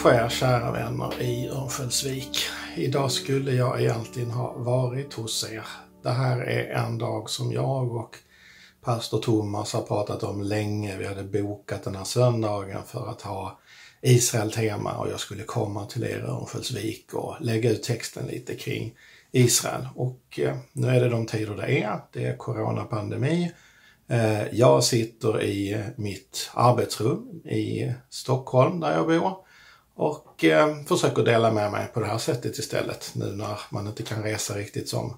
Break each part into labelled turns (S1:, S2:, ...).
S1: Hej på er kära vänner i Örnsköldsvik. Idag skulle jag egentligen ha varit hos er. Det här är en dag som jag och pastor Thomas har pratat om länge. Vi hade bokat den här söndagen för att ha Israel-tema och jag skulle komma till er i Örnsköldsvik och lägga ut texten lite kring Israel. Och eh, nu är det de tider det är. Det är coronapandemi. Eh, jag sitter i mitt arbetsrum i Stockholm där jag bor och eh, försöker dela med mig på det här sättet istället nu när man inte kan resa riktigt som,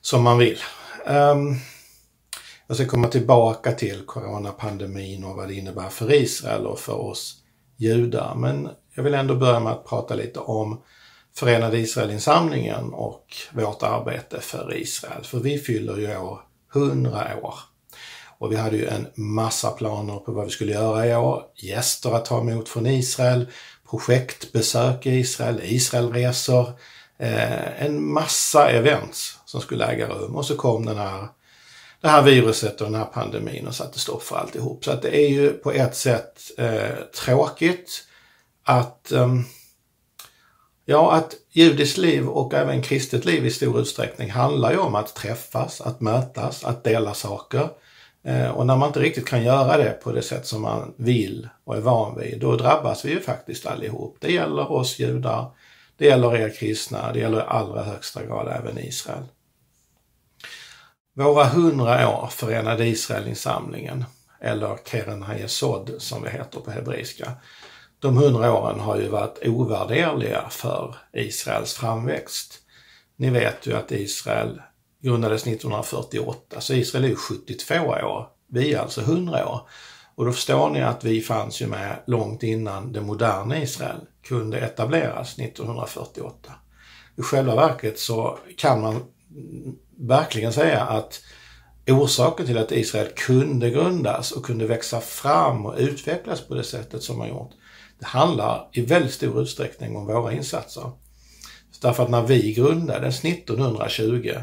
S1: som man vill. Um, jag ska komma tillbaka till coronapandemin och vad det innebär för Israel och för oss judar. Men jag vill ändå börja med att prata lite om Förenade Israelinsamlingen och vårt arbete för Israel. För vi fyller ju år 100 år. Och vi hade ju en massa planer på vad vi skulle göra i år. Gäster att ta emot från Israel, projektbesök i Israel, Israelresor, eh, en massa events som skulle äga rum. Och så kom den här, det här viruset och den här pandemin och satte stopp för alltihop. Så att det är ju på ett sätt eh, tråkigt att eh, Ja, att judiskt liv och även kristet liv i stor utsträckning handlar ju om att träffas, att mötas, att dela saker. Eh, och när man inte riktigt kan göra det på det sätt som man vill och är van vid, då drabbas vi ju faktiskt allihop. Det gäller oss judar, det gäller er kristna, det gäller i allra högsta grad även Israel. Våra hundra år förenade Israelinsamlingen, eller Keren Hayesod som det heter på hebreiska, de hundra åren har ju varit ovärderliga för Israels framväxt. Ni vet ju att Israel grundades 1948, så Israel är ju 72 år. Vi är alltså 100 år. Och då förstår ni att vi fanns ju med långt innan det moderna Israel kunde etableras 1948. I själva verket så kan man verkligen säga att orsaken till att Israel kunde grundas och kunde växa fram och utvecklas på det sättet som man gjort, det handlar i väldigt stor utsträckning om våra insatser. Därför att när vi grundades 1920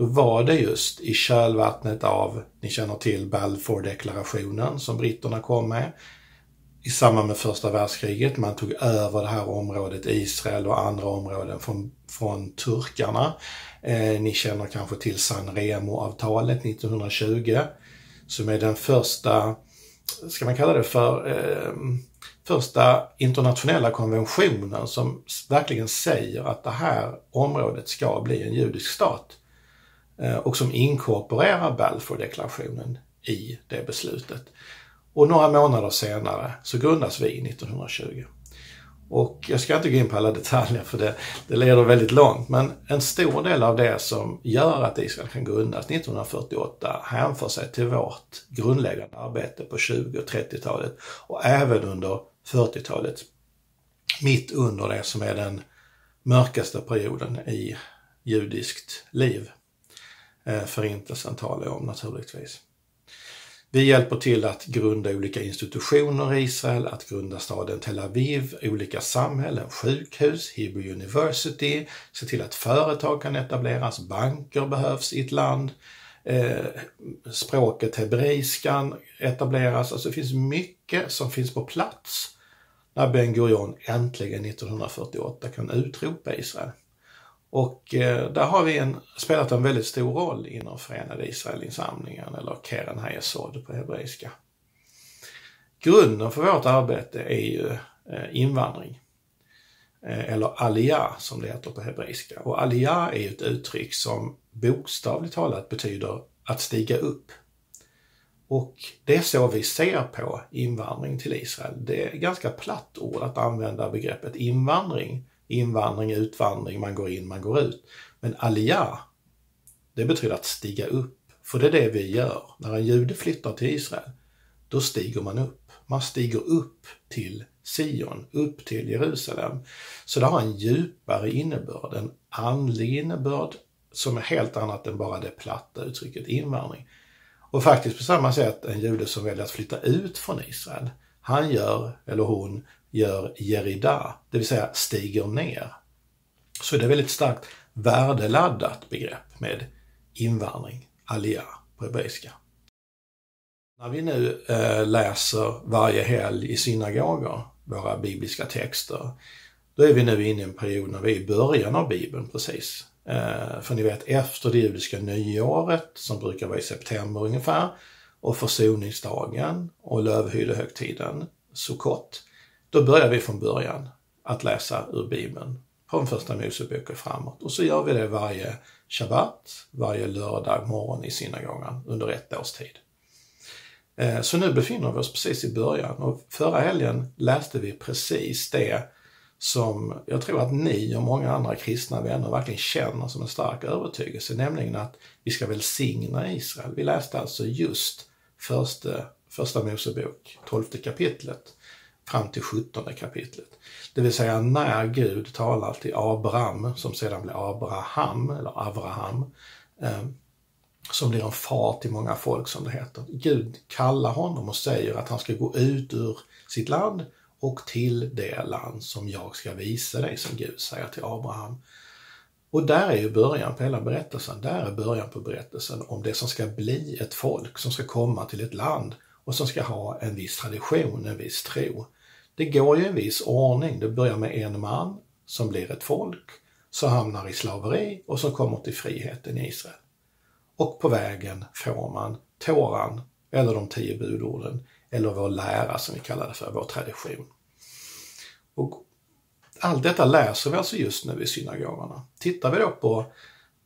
S1: då var det just i kölvattnet av, ni känner till Balfour-deklarationen som britterna kom med i samband med första världskriget. Man tog över det här området, Israel och andra områden från, från turkarna. Eh, ni känner kanske till San Remo-avtalet 1920 som är den första, ska man kalla det för, eh, första internationella konventionen som verkligen säger att det här området ska bli en judisk stat. Eh, och som inkorporerar Balfour-deklarationen i det beslutet. Och några månader senare så grundas vi 1920. Och jag ska inte gå in på alla detaljer för det, det leder väldigt långt, men en stor del av det som gör att Israel kan grundas 1948 hänför sig till vårt grundläggande arbete på 20 och 30-talet och även under 40-talet. Mitt under det som är den mörkaste perioden i judiskt liv. Eh, Förintelsen talar jag om naturligtvis. Vi hjälper till att grunda olika institutioner i Israel, att grunda staden Tel Aviv, olika samhällen, sjukhus, Hebrew University, se till att företag kan etableras, banker behövs i ett land, eh, språket hebreiskan etableras. Alltså det finns mycket som finns på plats när Ben Gurion äntligen 1948 kan utropa Israel. Och eh, där har vi en, spelat en väldigt stor roll inom Förenade Israelinsamlingen eller Keren Hayesod på hebreiska. Grunden för vårt arbete är ju eh, invandring. Eh, eller alia som det heter på hebreiska. Och alia är ett uttryck som bokstavligt talat betyder att stiga upp. Och det är så vi ser på invandring till Israel. Det är ganska platt ord att använda begreppet invandring invandring, utvandring, man går in, man går ut. Men alia, det betyder att stiga upp. För det är det vi gör. När en jude flyttar till Israel, då stiger man upp. Man stiger upp till Sion, upp till Jerusalem. Så det har en djupare innebörd, en andlig innebörd som är helt annat än bara det platta uttrycket invandring. Och faktiskt på samma sätt en jude som väljer att flytta ut från Israel, han gör, eller hon, gör jerida, det vill säga stiger ner. Så det är väldigt starkt värdeladdat begrepp med invandring, alia på hebreiska. När vi nu eh, läser varje helg i synagogor, våra bibliska texter. Då är vi nu inne i en period när vi är i början av Bibeln precis. Eh, för ni vet efter det judiska nyåret som brukar vara i september ungefär och försoningsdagen och lövhyllehögtiden, Sukkot, då börjar vi från början att läsa ur Bibeln från första Mosebok och framåt. Och så gör vi det varje shabbat, varje lördag morgon i synagogan under ett års tid. Eh, så nu befinner vi oss precis i början och förra helgen läste vi precis det som jag tror att ni och många andra kristna vänner verkligen känner som en stark övertygelse, nämligen att vi ska välsigna Israel. Vi läste alltså just första, första Mosebok, tolfte kapitlet, fram till sjuttonde kapitlet. Det vill säga när Gud talar till Abraham, som sedan blir Abraham, eller Avraham, eh, som blir en far till många folk som det heter. Gud kallar honom och säger att han ska gå ut ur sitt land och till det land som jag ska visa dig, som Gud säger till Abraham. Och där är ju början på hela berättelsen. Där är början på berättelsen om det som ska bli ett folk som ska komma till ett land och som ska ha en viss tradition, en viss tro. Det går ju en viss ordning. Det börjar med en man som blir ett folk, som hamnar i slaveri och som kommer till friheten i Israel. Och på vägen får man Toran, eller de tio budorden, eller vår lära som vi kallar det för, vår tradition. Och allt detta läser vi alltså just nu i synagogorna. Tittar vi då på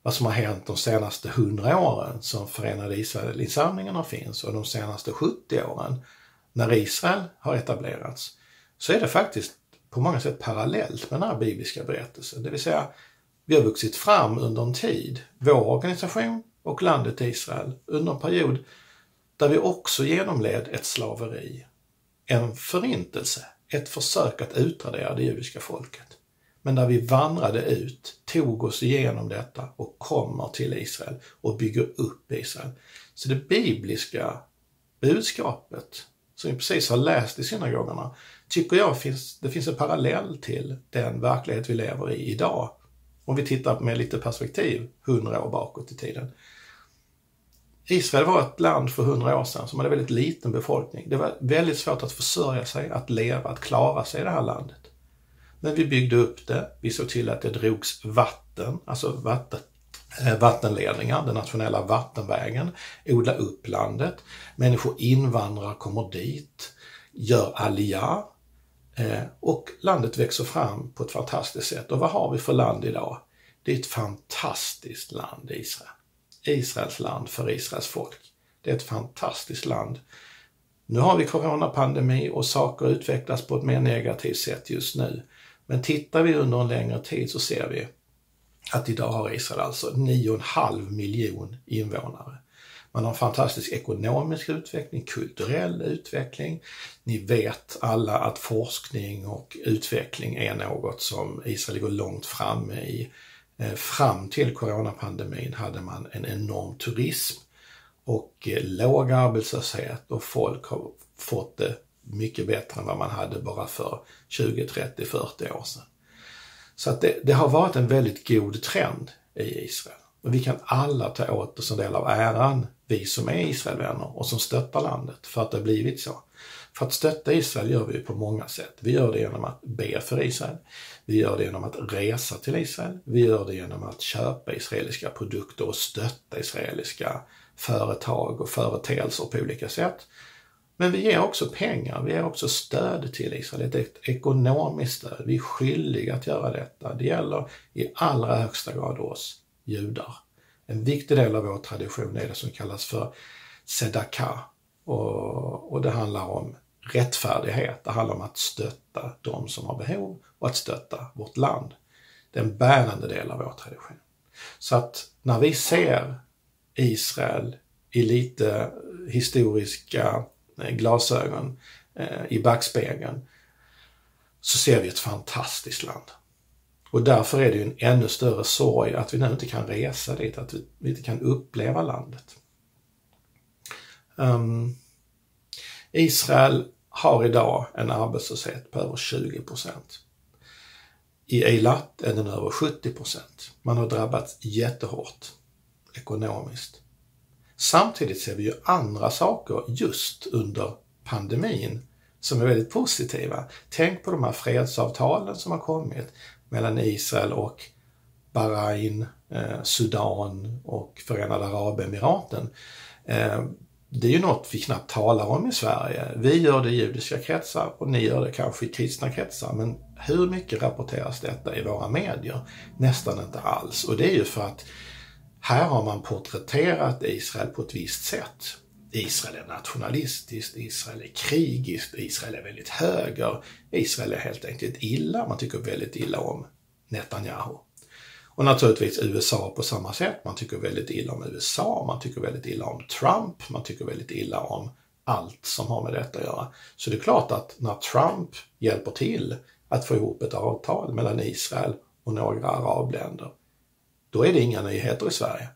S1: vad som har hänt de senaste hundra åren som Förenade Israelinsamlingarna finns och de senaste 70 åren när Israel har etablerats, så är det faktiskt på många sätt parallellt med den här bibliska berättelsen. Det vill säga, vi har vuxit fram under en tid, vår organisation och landet Israel, under en period där vi också genomled ett slaveri, en förintelse, ett försök att utradera det judiska folket. Men där vi vandrade ut, tog oss igenom detta och kommer till Israel och bygger upp Israel. Så det bibliska budskapet som vi precis har läst i synagogorna, tycker jag finns, det finns en parallell till den verklighet vi lever i idag. Om vi tittar med lite perspektiv, hundra år bakåt i tiden. Israel var ett land för hundra år sedan som hade väldigt liten befolkning. Det var väldigt svårt att försörja sig, att leva, att klara sig i det här landet. Men vi byggde upp det, vi såg till att det drogs vatten, alltså vatten, eh, vattenledningar, den nationella vattenvägen, odla upp landet. Människor invandrar, kommer dit, gör aliyah Eh, och landet växer fram på ett fantastiskt sätt. Och vad har vi för land idag? Det är ett fantastiskt land, Israel. Israels land för Israels folk. Det är ett fantastiskt land. Nu har vi coronapandemi och saker utvecklas på ett mer negativt sätt just nu. Men tittar vi under en längre tid så ser vi att idag har Israel alltså 9,5 miljon invånare. Man har en fantastisk ekonomisk utveckling, kulturell utveckling. Ni vet alla att forskning och utveckling är något som Israel går långt framme i. Eh, fram till coronapandemin hade man en enorm turism och eh, låg arbetslöshet och folk har fått det mycket bättre än vad man hade bara för 20, 30, 40 år sedan. Så att det, det har varit en väldigt god trend i Israel. Och vi kan alla ta åt oss en del av äran, vi som är Israelvänner och som stöttar landet, för att det har blivit så. För att stötta Israel gör vi på många sätt. Vi gör det genom att be för Israel. Vi gör det genom att resa till Israel. Vi gör det genom att köpa israeliska produkter och stötta israeliska företag och företeelser på olika sätt. Men vi ger också pengar, vi ger också stöd till Israel, ett ekonomiskt stöd. Vi är skyldiga att göra detta. Det gäller i allra högsta grad oss judar. En viktig del av vår tradition är det som kallas för sedaka. Och, och det handlar om rättfärdighet. Det handlar om att stötta de som har behov och att stötta vårt land. Det är en bärande del av vår tradition. Så att när vi ser Israel i lite eh, historiska eh, glasögon eh, i backspegeln så ser vi ett fantastiskt land. Och därför är det ju en ännu större sorg att vi nu inte kan resa dit, att vi inte kan uppleva landet. Um, Israel har idag en arbetslöshet på över 20 procent. I Eilat är den över 70 procent. Man har drabbats jättehårt ekonomiskt. Samtidigt ser vi ju andra saker just under pandemin som är väldigt positiva. Tänk på de här fredsavtalen som har kommit mellan Israel och Bahrain, eh, Sudan och Förenade Arabemiraten. Eh, det är ju något vi knappt talar om i Sverige. Vi gör det i judiska kretsar och ni gör det kanske i kristna kretsar. Men hur mycket rapporteras detta i våra medier? Nästan inte alls. Och det är ju för att här har man porträtterat Israel på ett visst sätt. Israel är nationalistiskt, Israel är krigiskt, Israel är väldigt höger. Israel är helt enkelt illa, man tycker väldigt illa om Netanyahu. Och naturligtvis USA på samma sätt. Man tycker väldigt illa om USA, man tycker väldigt illa om Trump, man tycker väldigt illa om allt som har med detta att göra. Så det är klart att när Trump hjälper till att få ihop ett avtal mellan Israel och några arabländer, då är det inga nyheter i Sverige.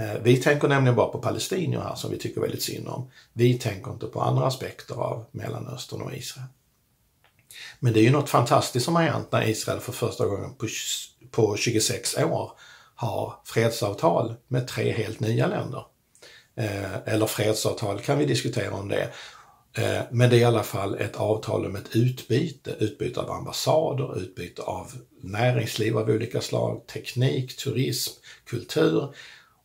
S1: Eh, vi tänker nämligen bara på palestinier här som vi tycker väldigt synd om. Vi tänker inte på andra aspekter av Mellanöstern och Israel. Men det är ju något fantastiskt som har hänt när Israel för första gången på, på 26 år har fredsavtal med tre helt nya länder. Eh, eller fredsavtal kan vi diskutera om det eh, men det är i alla fall ett avtal om ett utbyte, utbyte av ambassader, utbyte av näringsliv av olika slag, teknik, turism, kultur.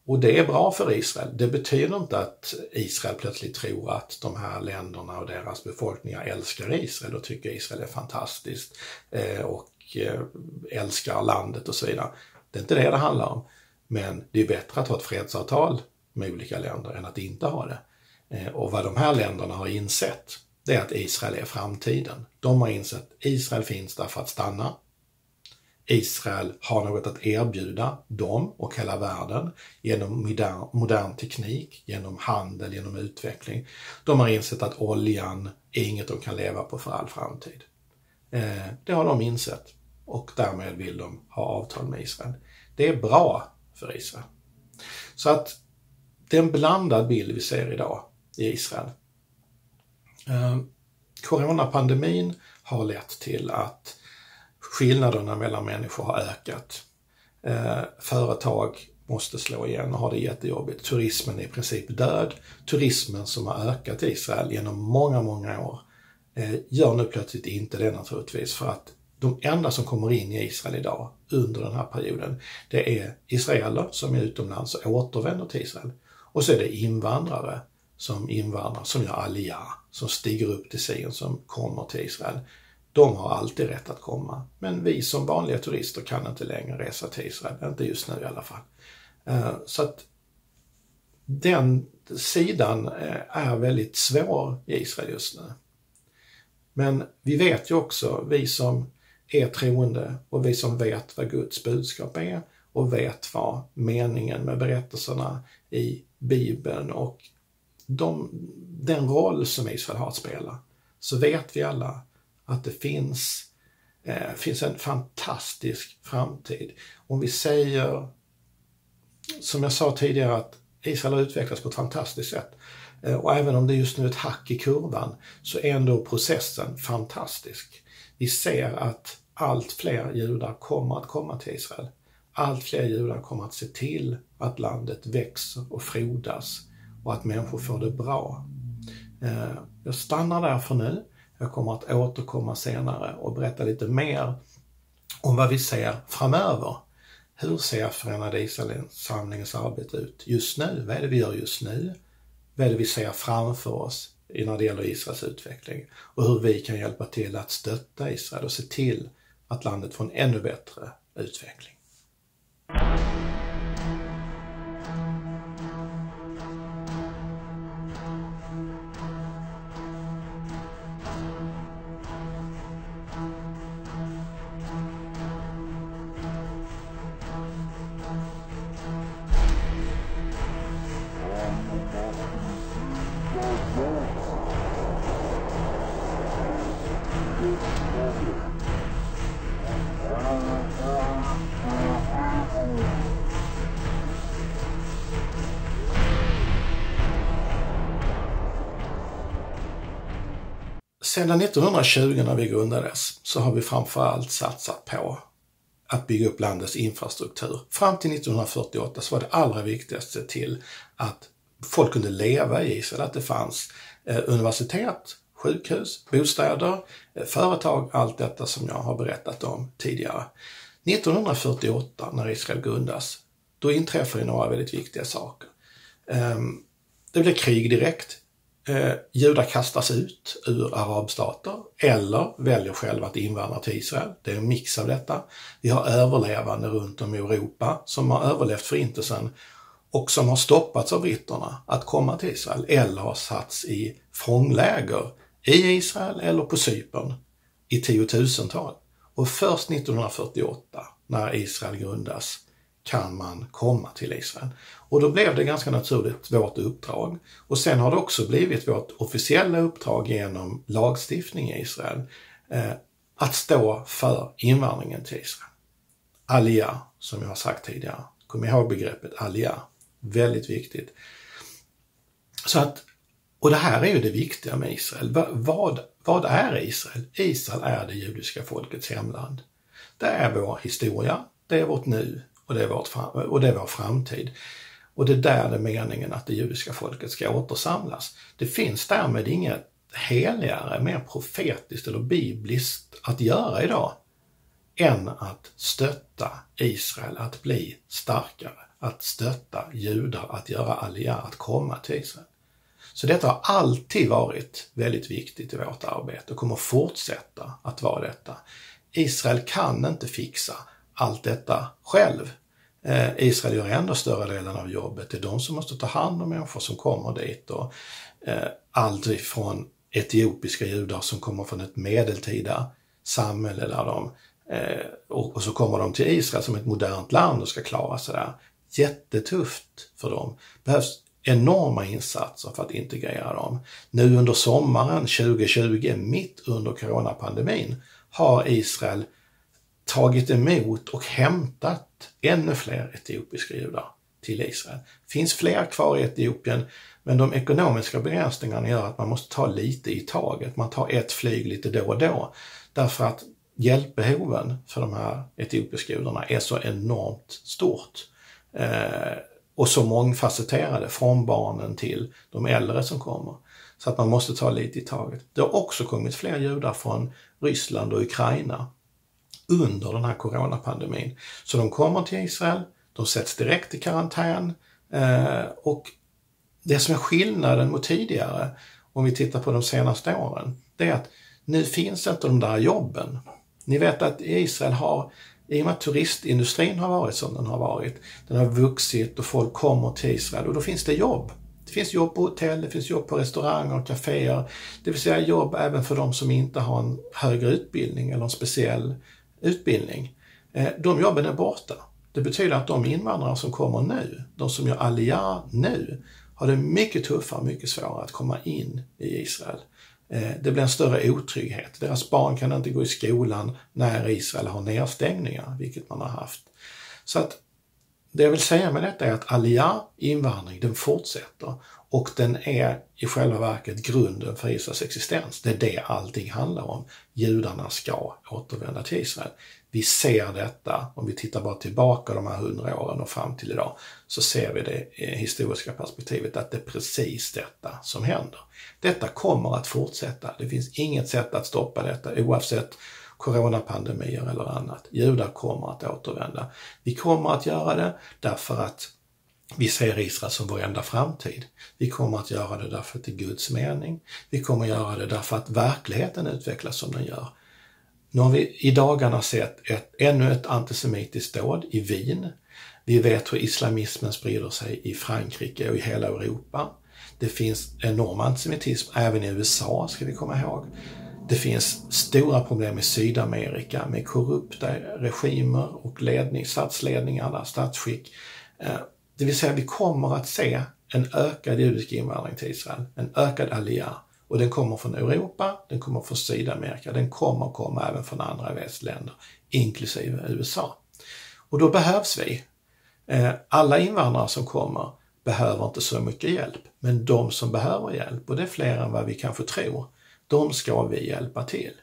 S1: Och det är bra för Israel. Det betyder inte att Israel plötsligt tror att de här länderna och deras befolkningar älskar Israel och tycker Israel är fantastiskt eh, och eh, älskar landet och så vidare. Det är inte det det handlar om. Men det är bättre att ha ett fredsavtal med olika länder än att inte ha det. Eh, och vad de här länderna har insett, det är att Israel är framtiden. De har insett att Israel finns där för att stanna. Israel har något att erbjuda dem och hela världen genom modern, modern teknik, genom handel, genom utveckling. De har insett att oljan är inget de kan leva på för all framtid. Eh, det har de insett och därmed vill de ha avtal med Israel. Det är bra för Israel. Så att det är en blandad bild vi ser idag i Israel. Eh, coronapandemin har lett till att skillnaderna mellan människor har ökat. Eh, företag måste slå igen och har det jättejobbigt. Turismen är i princip död. Turismen som har ökat i Israel genom många, många år eh, gör nu plötsligt inte det naturligtvis för att de enda som kommer in i Israel idag under den här perioden, det är israeler som är utomlands och återvänder till Israel. Och så är det invandrare som invandrar, som gör aliyah, som stiger upp till Sion, som kommer till Israel. De har alltid rätt att komma. Men vi som vanliga turister kan inte längre resa till Israel, inte just nu i alla fall. Eh, så att den sidan eh, är väldigt svår i Israel just nu. Men vi vet ju också, vi som är troende och vi som vet vad Guds budskap är och vet vad meningen med berättelserna i Bibeln och de, den roll som Israel har att spela, så vet vi alla att det finns, eh, finns en fantastisk framtid. Om vi säger, som jag sa tidigare, att Israel har utvecklats på ett fantastiskt sätt. Eh, och även om det just nu är ett hack i kurvan så är ändå processen fantastisk. Vi ser att allt fler judar kommer att komma till Israel. Allt fler judar kommer att se till att landet växer och frodas och att människor får det bra. Eh, jag stannar där för nu. Jag kommer att återkomma senare och berätta lite mer om vad vi ser framöver. Hur ser Förenade Israelsamlingens arbete ut just nu? Vad är det vi gör just nu? Vad är det vi ser framför oss när det gäller Israels utveckling? Och hur vi kan hjälpa till att stötta Israel och se till att landet får en ännu bättre utveckling. Sedan 1920 när vi grundades så har vi framförallt satsat på att bygga upp landets infrastruktur. Fram till 1948 så var det allra viktigaste till att folk kunde leva i Israel, att det fanns eh, universitet, sjukhus, bostäder, eh, företag, allt detta som jag har berättat om tidigare. 1948 när Israel grundas, då inträffar det några väldigt viktiga saker. Ehm, det blir krig direkt. Eh, judar kastas ut ur arabstater eller väljer själva att invandra till Israel. Det är en mix av detta. Vi har överlevande runt om i Europa som har överlevt förintelsen och som har stoppats av britterna att komma till Israel eller har satts i fångläger i Israel eller på Cypern i tiotusental. Och först 1948, när Israel grundas, kan man komma till Israel. Och då blev det ganska naturligt vårt uppdrag. Och sen har det också blivit vårt officiella uppdrag genom lagstiftning i Israel eh, att stå för invandringen till Israel. Alia, som jag har sagt tidigare. Kom ihåg begreppet alia. Väldigt viktigt. Så att, och det här är ju det viktiga med Israel. Vad, vad är Israel? Israel är det judiska folkets hemland. Det är vår historia, det är vårt nu och det är, vårt, och det är vår framtid. Och det är där det är meningen att det judiska folket ska återsamlas. Det finns därmed inget heligare, mer profetiskt eller bibliskt att göra idag än att stötta Israel att bli starkare, att stötta judar att göra alia, att komma till Israel. Så detta har alltid varit väldigt viktigt i vårt arbete och kommer fortsätta att vara detta. Israel kan inte fixa allt detta själv. Eh, Israel gör ändå större delen av jobbet. Det är de som måste ta hand om människor som kommer dit. Och, eh, allt från etiopiska judar som kommer från ett medeltida samhälle där de eh, och, och, så kommer de till Israel som ett modernt land och ska klara sig där. Jättetufft för dem. behövs enorma insatser för att integrera dem. Nu under sommaren 2020, mitt under coronapandemin, har Israel tagit emot och hämtat ännu fler etiopiska judar till Israel. Det finns fler kvar i Etiopien, men de ekonomiska begränsningarna gör att man måste ta lite i taget. Man tar ett flyg lite då och då. Därför att hjälpbehoven för de här etiopiska judarna är så enormt stort. Eh, och så mångfacetterade, från barnen till de äldre som kommer. Så att man måste ta lite i taget. Det har också kommit fler judar från Ryssland och Ukraina under den här coronapandemin. Så de kommer till Israel, de sätts direkt i karantän eh, och det som är skillnaden mot tidigare, om vi tittar på de senaste åren, det är att nu finns inte de där jobben. Ni vet att Israel har, i och med att turistindustrin har varit som den har varit, den har vuxit och folk kommer till Israel och då finns det jobb. Det finns jobb på hotell, det finns jobb på restauranger och kaféer. Det vill säga jobb även för de som inte har en högre utbildning eller en speciell utbildning. Eh, de jobben är borta. Det betyder att de invandrare som kommer nu, de som gör aliyah nu, har det mycket tuffare, mycket svårare att komma in i Israel. Eh, det blir en större otrygghet. Deras barn kan inte gå i skolan när Israel har nedstängningar, vilket man har haft. Så att det jag vill säga med detta är att aliyah, invandring, den fortsätter och den är i själva verket grunden för Israels existens. Det är det allting handlar om. Judarna ska återvända till Israel. Vi ser detta, om vi tittar bara tillbaka de här hundra åren och fram till idag, så ser vi det historiska perspektivet att det är precis detta som händer. Detta kommer att fortsätta. Det finns inget sätt att stoppa detta oavsett coronapandemier eller annat. Judar kommer att återvända. Vi kommer att göra det därför att vi ser Israel som vår enda framtid. Vi kommer att göra det därför att det är Guds mening. Vi kommer att göra det därför att verkligheten utvecklas som den gör. Nu har vi i dagarna sett ett, ännu ett antisemitiskt dåd i Wien. Vi vet hur islamismen sprider sig i Frankrike och i hela Europa. Det finns enorm antisemitism även i USA, ska vi komma ihåg. Det finns stora problem i Sydamerika med korrupta regimer och ledning, statsledningar, statsskick. Eh, det vill säga vi kommer att se en ökad judisk invandring till Israel, en ökad aliyah. Och den kommer från Europa, den kommer från Sydamerika, den kommer komma även från andra västländer, inklusive USA. Och då behövs vi. Eh, alla invandrare som kommer behöver inte så mycket hjälp, men de som behöver hjälp, och det är fler än vad vi kanske tror, de ska vi hjälpa till.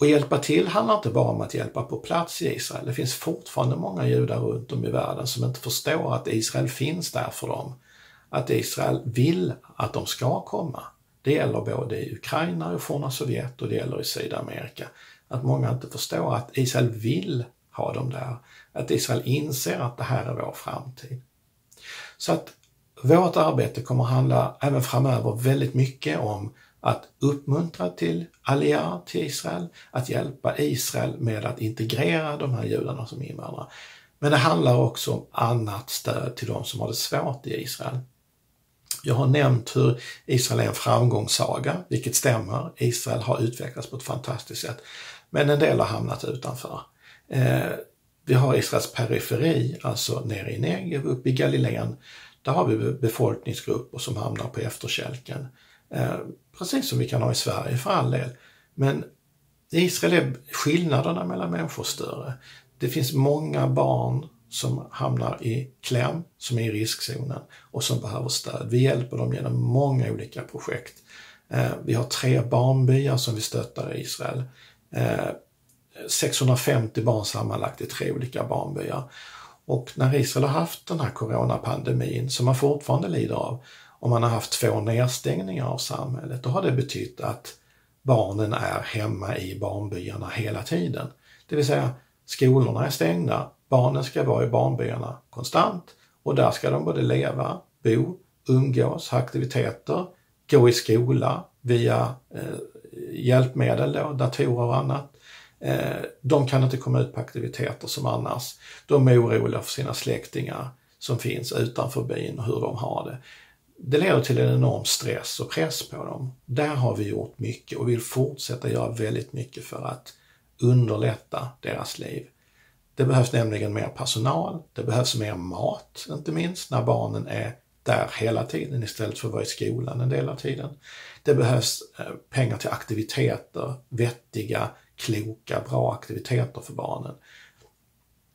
S1: Och hjälpa till handlar inte bara om att hjälpa på plats i Israel. Det finns fortfarande många judar runt om i världen som inte förstår att Israel finns där för dem. Att Israel vill att de ska komma. Det gäller både i Ukraina i forna Sovjet och det gäller i Sydamerika. Att många inte förstår att Israel vill ha dem där. Att Israel inser att det här är vår framtid. Så att vårt arbete kommer att handla även framöver väldigt mycket om att uppmuntra till alliar till Israel, att hjälpa Israel med att integrera de här judarna som invandrare. Men det handlar också om annat stöd till de som har det svårt i Israel. Jag har nämnt hur Israel är en framgångssaga, vilket stämmer. Israel har utvecklats på ett fantastiskt sätt. Men en del har hamnat utanför. Eh, vi har Israels periferi, alltså nere i Negev, uppe i Galileen. Där har vi befolkningsgrupper som hamnar på efterkälken. Eh, precis som vi kan ha i Sverige för all del. Men i Israel är skillnaderna mellan människor större. Det finns många barn som hamnar i kläm, som är i riskzonen och som behöver stöd. Vi hjälper dem genom många olika projekt. Eh, vi har tre barnbyar som vi stöttar i Israel. Eh, 650 barn sammanlagt i tre olika barnbyar. Och när Israel har haft den här coronapandemin, som man fortfarande lider av, om man har haft två nedstängningar av samhället, då har det betytt att barnen är hemma i barnbyarna hela tiden. Det vill säga, skolorna är stängda, barnen ska vara i barnbyarna konstant och där ska de både leva, bo, umgås, ha aktiviteter, gå i skola via eh, hjälpmedel, då, datorer och annat. Eh, de kan inte komma ut på aktiviteter som annars. De är oroliga för sina släktingar som finns utanför byn och hur de har det. Det leder till en enorm stress och press på dem. Där har vi gjort mycket och vill fortsätta göra väldigt mycket för att underlätta deras liv. Det behövs nämligen mer personal, det behövs mer mat, inte minst när barnen är där hela tiden istället för att vara i skolan en del av tiden. Det behövs eh, pengar till aktiviteter, vettiga, kloka, bra aktiviteter för barnen.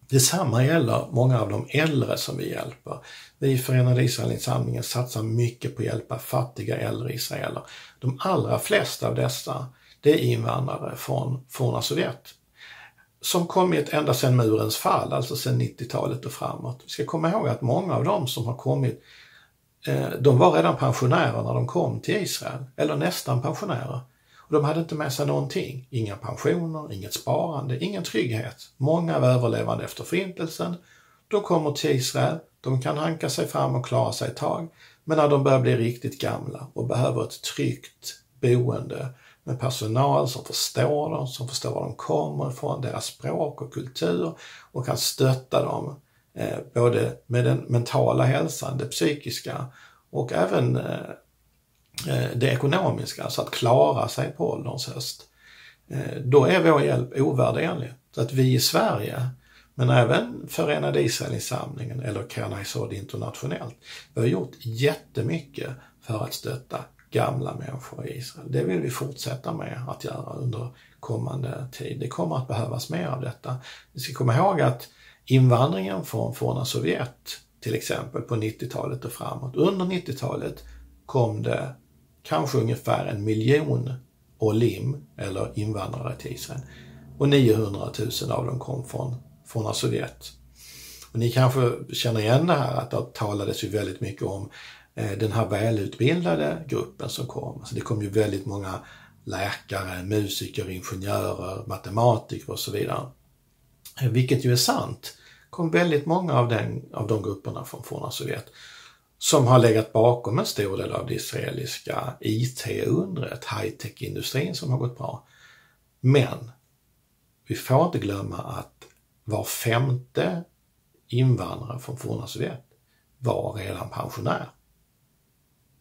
S1: Detsamma gäller många av de äldre som vi hjälper. Vi i Förenade Israelinsamlingen satsar mycket på att hjälpa fattiga äldre israeler. De allra flesta av dessa, det är invandrare från forna Sovjet. Som kommit ända sedan murens fall, alltså sedan 90-talet och framåt. Vi ska komma ihåg att många av dem som har kommit, eh, de var redan pensionärer när de kom till Israel, eller nästan pensionärer. Och de hade inte med sig någonting. Inga pensioner, inget sparande, ingen trygghet. Många var överlevande efter förintelsen. De kommer till Israel, de kan hanka sig fram och klara sig ett tag. Men när de börjar bli riktigt gamla och behöver ett tryggt boende med personal som förstår dem, som förstår var de kommer ifrån, deras språk och kultur och kan stötta dem eh, både med den mentala hälsan, det psykiska och även eh, Eh, Eh, det ekonomiska, alltså att klara sig på ålderns höst, eh, då är vår hjälp ovärderlig. Så att vi i Sverige, men även Förenade Israelinsamlingen eller Kanaisod internationellt, vi har gjort jättemycket för att stötta gamla människor i Israel. Det vill vi fortsätta med att göra under kommande tid. Det kommer att behövas mer av detta. Vi ska komma ihåg att invandringen från forna Sovjet, till exempel på 90-talet och framåt, under 90-talet kom det kanske ungefär en miljon olim, eller invandrare till Israel. Och 900 000 av dem kom från forna Sovjet. Och ni kanske känner igen det här att det talades ju väldigt mycket om eh, den här välutbildade gruppen som kom. Alltså det kom ju väldigt många läkare, musiker, ingenjörer, matematiker och så vidare. Eh, vilket ju är sant. kom väldigt många av, den, av de grupperna från forna Sovjet som har legat bakom en stor del av det israeliska IT-undret, high-tech-industrin som har gått bra. Men vi får inte glömma att var femte invandrare från forna Sovjet var redan pensionär.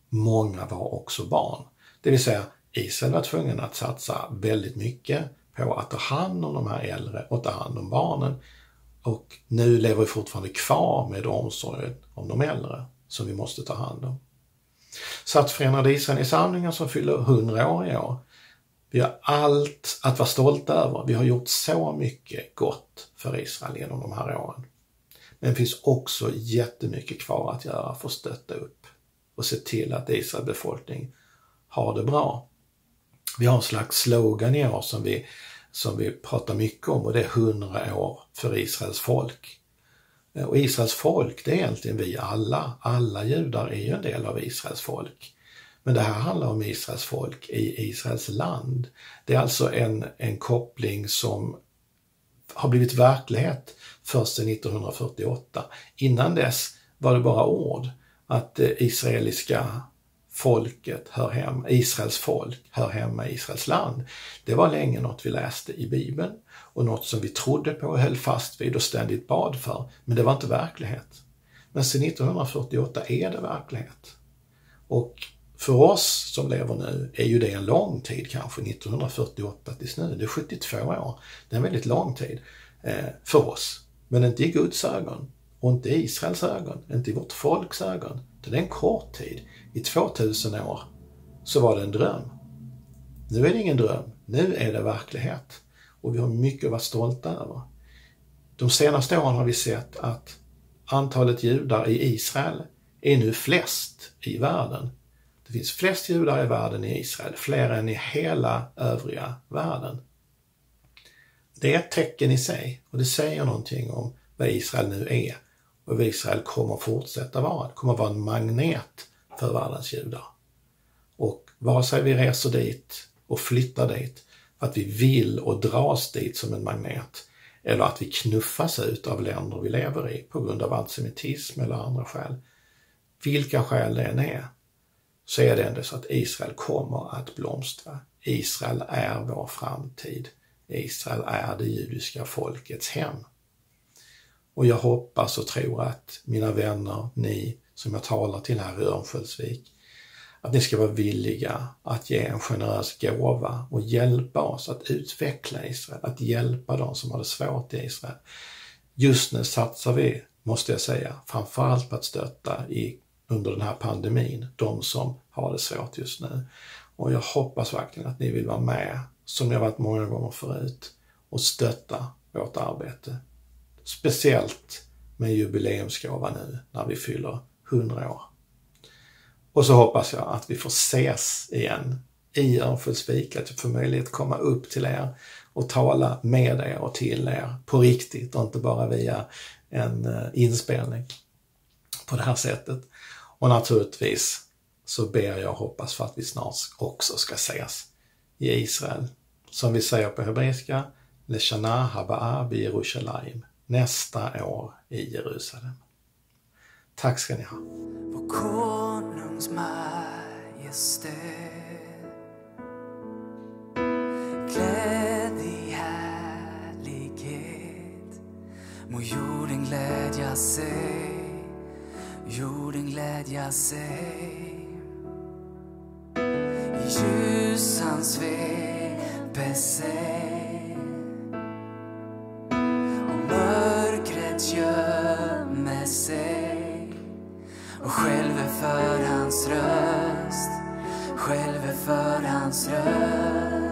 S1: Många var också barn. Det vill säga, Israel var tvungen att satsa väldigt mycket på att ta hand om de här äldre och ta hand om barnen. Och nu lever vi fortfarande kvar med omsorgen om de äldre som vi måste ta hand om. Så att Förenade Israel-samlingen som fyller 100 år i år, vi har allt att vara stolta över. Vi har gjort så mycket gott för Israel genom de här åren. Men det finns också jättemycket kvar att göra för att stötta upp och se till att Israels befolkning har det bra. Vi har en slags slogan i år som vi, som vi pratar mycket om och det är 100 år för Israels folk. Eh, och Israels folk, det är egentligen vi alla. Alla judar är ju en del av Israels folk. Men det här handlar om Israels folk i Israels land. Det är alltså en, en koppling som har blivit verklighet först 1948. Innan dess var det bara ord att det israeliska folket hör hemma, Israels folk hör hemma i Israels land. Det var länge något vi läste i Bibeln och något som vi trodde på och höll fast vid och ständigt bad för. Men det var inte verklighet. Men sedan 1948 är det verklighet. Och för oss som lever nu är ju det en lång tid kanske, 1948 tills nu. Det är 72 år. Det är en väldigt lång tid eh, för oss. Men inte i Guds ögon och inte i Israels ögon, inte i vårt folks ögon. Det är en kort tid. I 2000 år så var det en dröm. Nu är det ingen dröm. Nu är det verklighet. Och vi har mycket att vara stolta över. De senaste åren har vi sett att antalet judar i Israel är nu flest i världen. Det finns flest judar i världen i Israel, fler än i hela övriga världen. Det är ett tecken i sig och det säger någonting om vad Israel nu är och Israel kommer fortsätta vara. Det kommer vara en magnet för världens judar. Och vare sig vi reser dit och flyttar dit för att vi vill och dras dit som en magnet eller att vi knuffas ut av länder vi lever i på grund av antisemitism eller andra skäl. Vilka skäl det än är, så är det ändå så att Israel kommer att blomstra. Israel är vår framtid. Israel är det judiska folkets hem. Och jag hoppas och tror att mina vänner, ni som jag talar till här i Örnsköldsvik, att ni ska vara villiga att ge en generös gåva och hjälpa oss att utveckla Israel, att hjälpa de som har det svårt i Israel. Just nu satsar vi, måste jag säga, framförallt på att stötta i, under den här pandemin, de som har det svårt just nu. Och jag hoppas verkligen att ni vill vara med, som ni har varit många gånger förut, och stötta vårt arbete. Speciellt med jubileumsgåva nu när vi fyller 100 år. Och så hoppas jag att vi får ses igen i Örnsköldsvik, att jag får möjlighet att komma upp till er och tala med er och till er på riktigt och inte bara via en eh, inspelning på det här sättet. Och naturligtvis så ber jag och hoppas för att vi snart också ska ses i Israel. Som vi säger på hebreiska, Leshana Haba'a Jerusalem, nästa år i Jerusalem. Tack ska ni ha. Vår konungs majestät. Klädd i härlighet. Må jorden glädja sig. Jorden glädja sig. I ljus han sveper sig hans